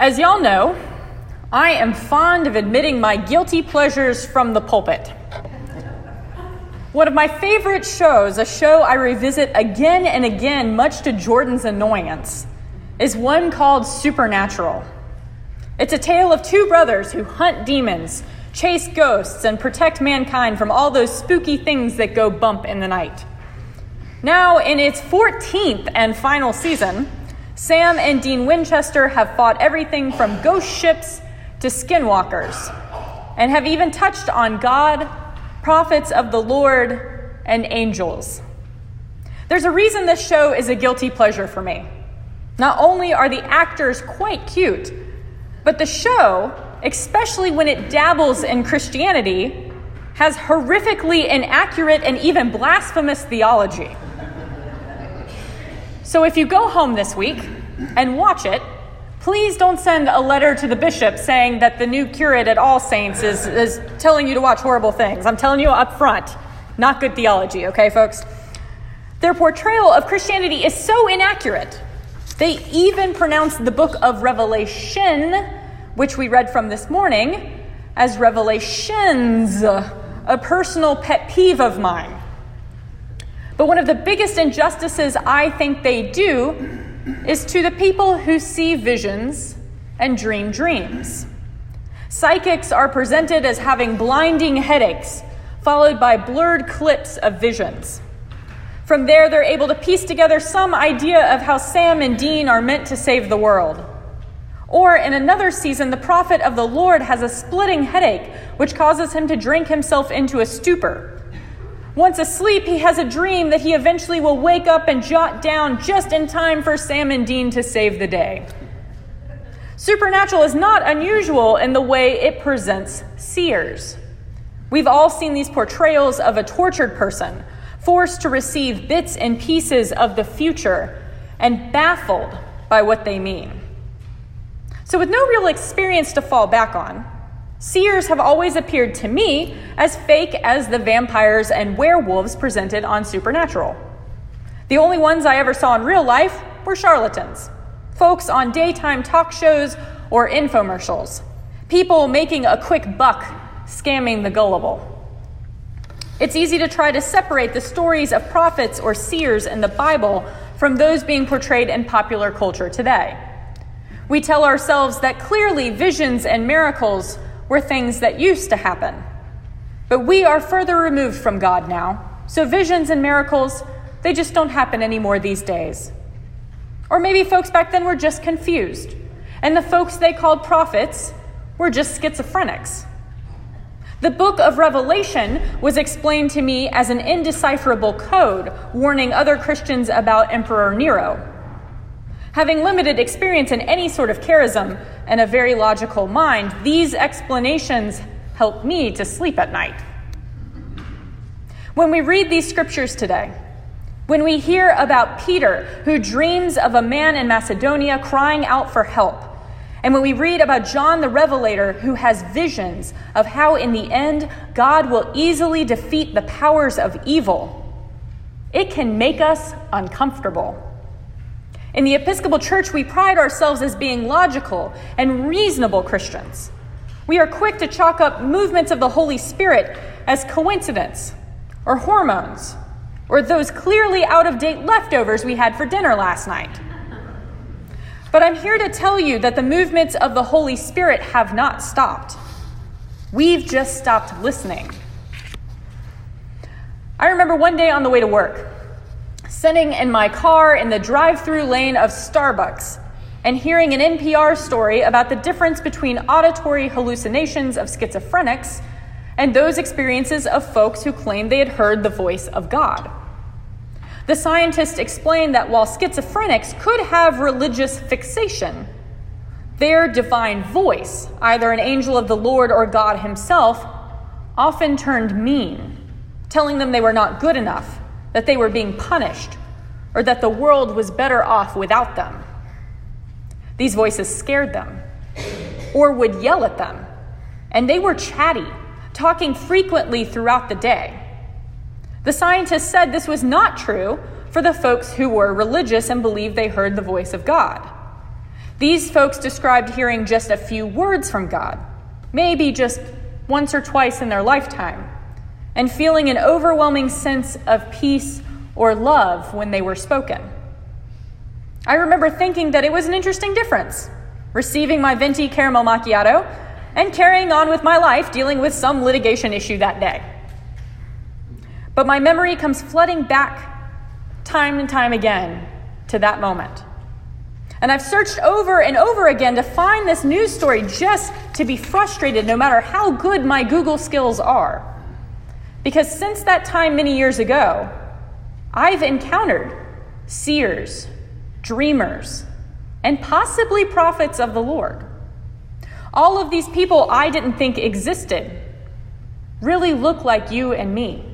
As y'all know, I am fond of admitting my guilty pleasures from the pulpit. One of my favorite shows, a show I revisit again and again, much to Jordan's annoyance, is one called Supernatural. It's a tale of two brothers who hunt demons, chase ghosts, and protect mankind from all those spooky things that go bump in the night. Now, in its 14th and final season, Sam and Dean Winchester have fought everything from ghost ships to skinwalkers, and have even touched on God, prophets of the Lord, and angels. There's a reason this show is a guilty pleasure for me. Not only are the actors quite cute, but the show, especially when it dabbles in Christianity, has horrifically inaccurate and even blasphemous theology. So if you go home this week and watch it, please don't send a letter to the bishop saying that the new curate at All Saints is, is telling you to watch horrible things. I'm telling you up front, not good theology, okay, folks? Their portrayal of Christianity is so inaccurate. They even pronounce the book of Revelation, which we read from this morning, as Revelations, a personal pet peeve of mine. But one of the biggest injustices I think they do is to the people who see visions and dream dreams. Psychics are presented as having blinding headaches, followed by blurred clips of visions. From there, they're able to piece together some idea of how Sam and Dean are meant to save the world. Or in another season, the prophet of the Lord has a splitting headache, which causes him to drink himself into a stupor. Once asleep, he has a dream that he eventually will wake up and jot down just in time for Sam and Dean to save the day. Supernatural is not unusual in the way it presents seers. We've all seen these portrayals of a tortured person, forced to receive bits and pieces of the future and baffled by what they mean. So, with no real experience to fall back on, Seers have always appeared to me as fake as the vampires and werewolves presented on Supernatural. The only ones I ever saw in real life were charlatans, folks on daytime talk shows or infomercials, people making a quick buck scamming the gullible. It's easy to try to separate the stories of prophets or seers in the Bible from those being portrayed in popular culture today. We tell ourselves that clearly visions and miracles were things that used to happen. But we are further removed from God now, so visions and miracles, they just don't happen anymore these days. Or maybe folks back then were just confused, and the folks they called prophets were just schizophrenics. The book of Revelation was explained to me as an indecipherable code warning other Christians about Emperor Nero. Having limited experience in any sort of charism and a very logical mind, these explanations help me to sleep at night. When we read these scriptures today, when we hear about Peter, who dreams of a man in Macedonia crying out for help, and when we read about John the Revelator, who has visions of how in the end God will easily defeat the powers of evil, it can make us uncomfortable. In the Episcopal Church, we pride ourselves as being logical and reasonable Christians. We are quick to chalk up movements of the Holy Spirit as coincidence or hormones or those clearly out of date leftovers we had for dinner last night. But I'm here to tell you that the movements of the Holy Spirit have not stopped. We've just stopped listening. I remember one day on the way to work, sitting in my car in the drive through lane of Starbucks and hearing an NPR story about the difference between auditory hallucinations of schizophrenics and those experiences of folks who claimed they had heard the voice of God. The scientists explained that while schizophrenics could have religious fixation, their divine voice, either an angel of the Lord or God Himself, often turned mean, telling them they were not good enough that they were being punished, or that the world was better off without them. These voices scared them, or would yell at them, and they were chatty, talking frequently throughout the day. The scientists said this was not true for the folks who were religious and believed they heard the voice of God. These folks described hearing just a few words from God, maybe just once or twice in their lifetime, and feeling an overwhelming sense of peace or love when they were spoken. I remember thinking that it was an interesting difference, receiving my venti caramel macchiato and carrying on with my life dealing with some litigation issue that day. But my memory comes flooding back time and time again to that moment. And I've searched over and over again to find this news story just to be frustrated no matter how good my Google skills are. Because since that time many years ago, I've encountered seers, dreamers, and possibly prophets of the Lord. All of these people I didn't think existed really look like you and me.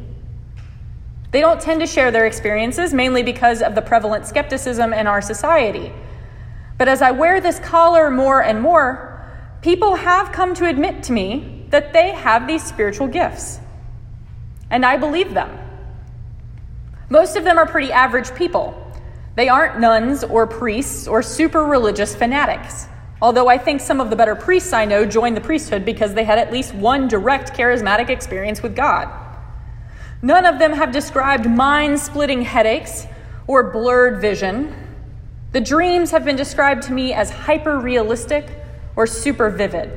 They don't tend to share their experiences, mainly because of the prevalent skepticism in our society. But as I wear this collar more and more, people have come to admit to me that they have these spiritual gifts. And I believe them. Most of them are pretty average people. They aren't nuns or priests or super religious fanatics. Although I think some of the better priests I know joined the priesthood because they had at least one direct charismatic experience with God. None of them have described mind splitting headaches or blurred vision. The dreams have been described to me as hyper realistic or super vivid.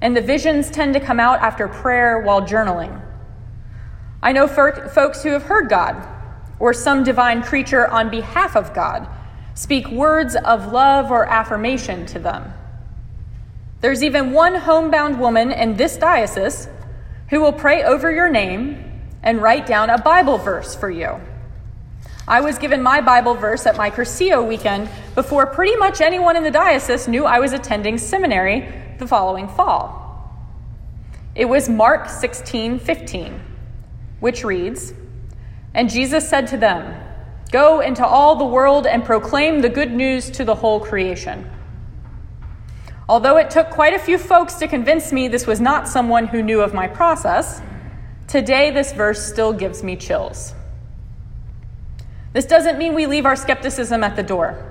And the visions tend to come out after prayer while journaling. I know folks who have heard God or some divine creature on behalf of God speak words of love or affirmation to them. There's even one homebound woman in this diocese who will pray over your name and write down a Bible verse for you. I was given my Bible verse at my Cursillo weekend before pretty much anyone in the diocese knew I was attending seminary the following fall. It was Mark 16 15, which reads, And Jesus said to them, Go into all the world and proclaim the good news to the whole creation. Although it took quite a few folks to convince me this was not someone who knew of my process, today this verse still gives me chills. This doesn't mean we leave our skepticism at the door.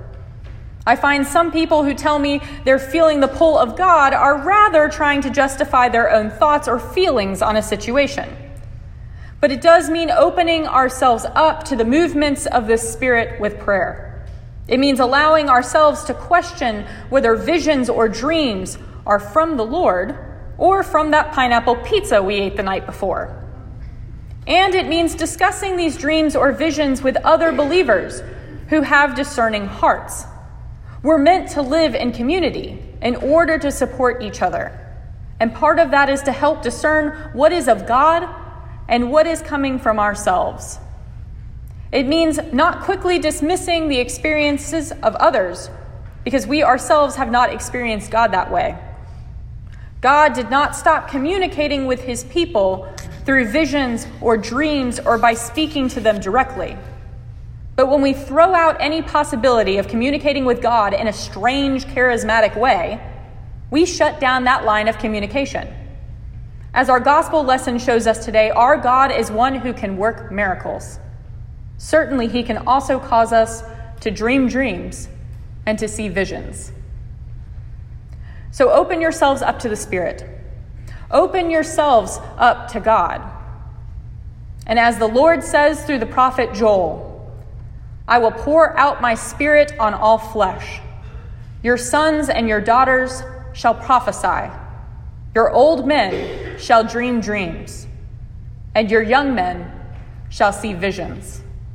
I find some people who tell me they're feeling the pull of God are rather trying to justify their own thoughts or feelings on a situation. But it does mean opening ourselves up to the movements of the Spirit with prayer. It means allowing ourselves to question whether visions or dreams are from the Lord or from that pineapple pizza we ate the night before. And it means discussing these dreams or visions with other believers who have discerning hearts. We're meant to live in community in order to support each other. And part of that is to help discern what is of God and what is coming from ourselves. It means not quickly dismissing the experiences of others because we ourselves have not experienced God that way. God did not stop communicating with his people through visions or dreams or by speaking to them directly. But when we throw out any possibility of communicating with God in a strange, charismatic way, we shut down that line of communication. As our gospel lesson shows us today, our God is one who can work miracles. Certainly, he can also cause us to dream dreams and to see visions. So open yourselves up to the Spirit. Open yourselves up to God. And as the Lord says through the prophet Joel, I will pour out my spirit on all flesh. Your sons and your daughters shall prophesy. Your old men shall dream dreams, and your young men shall see visions.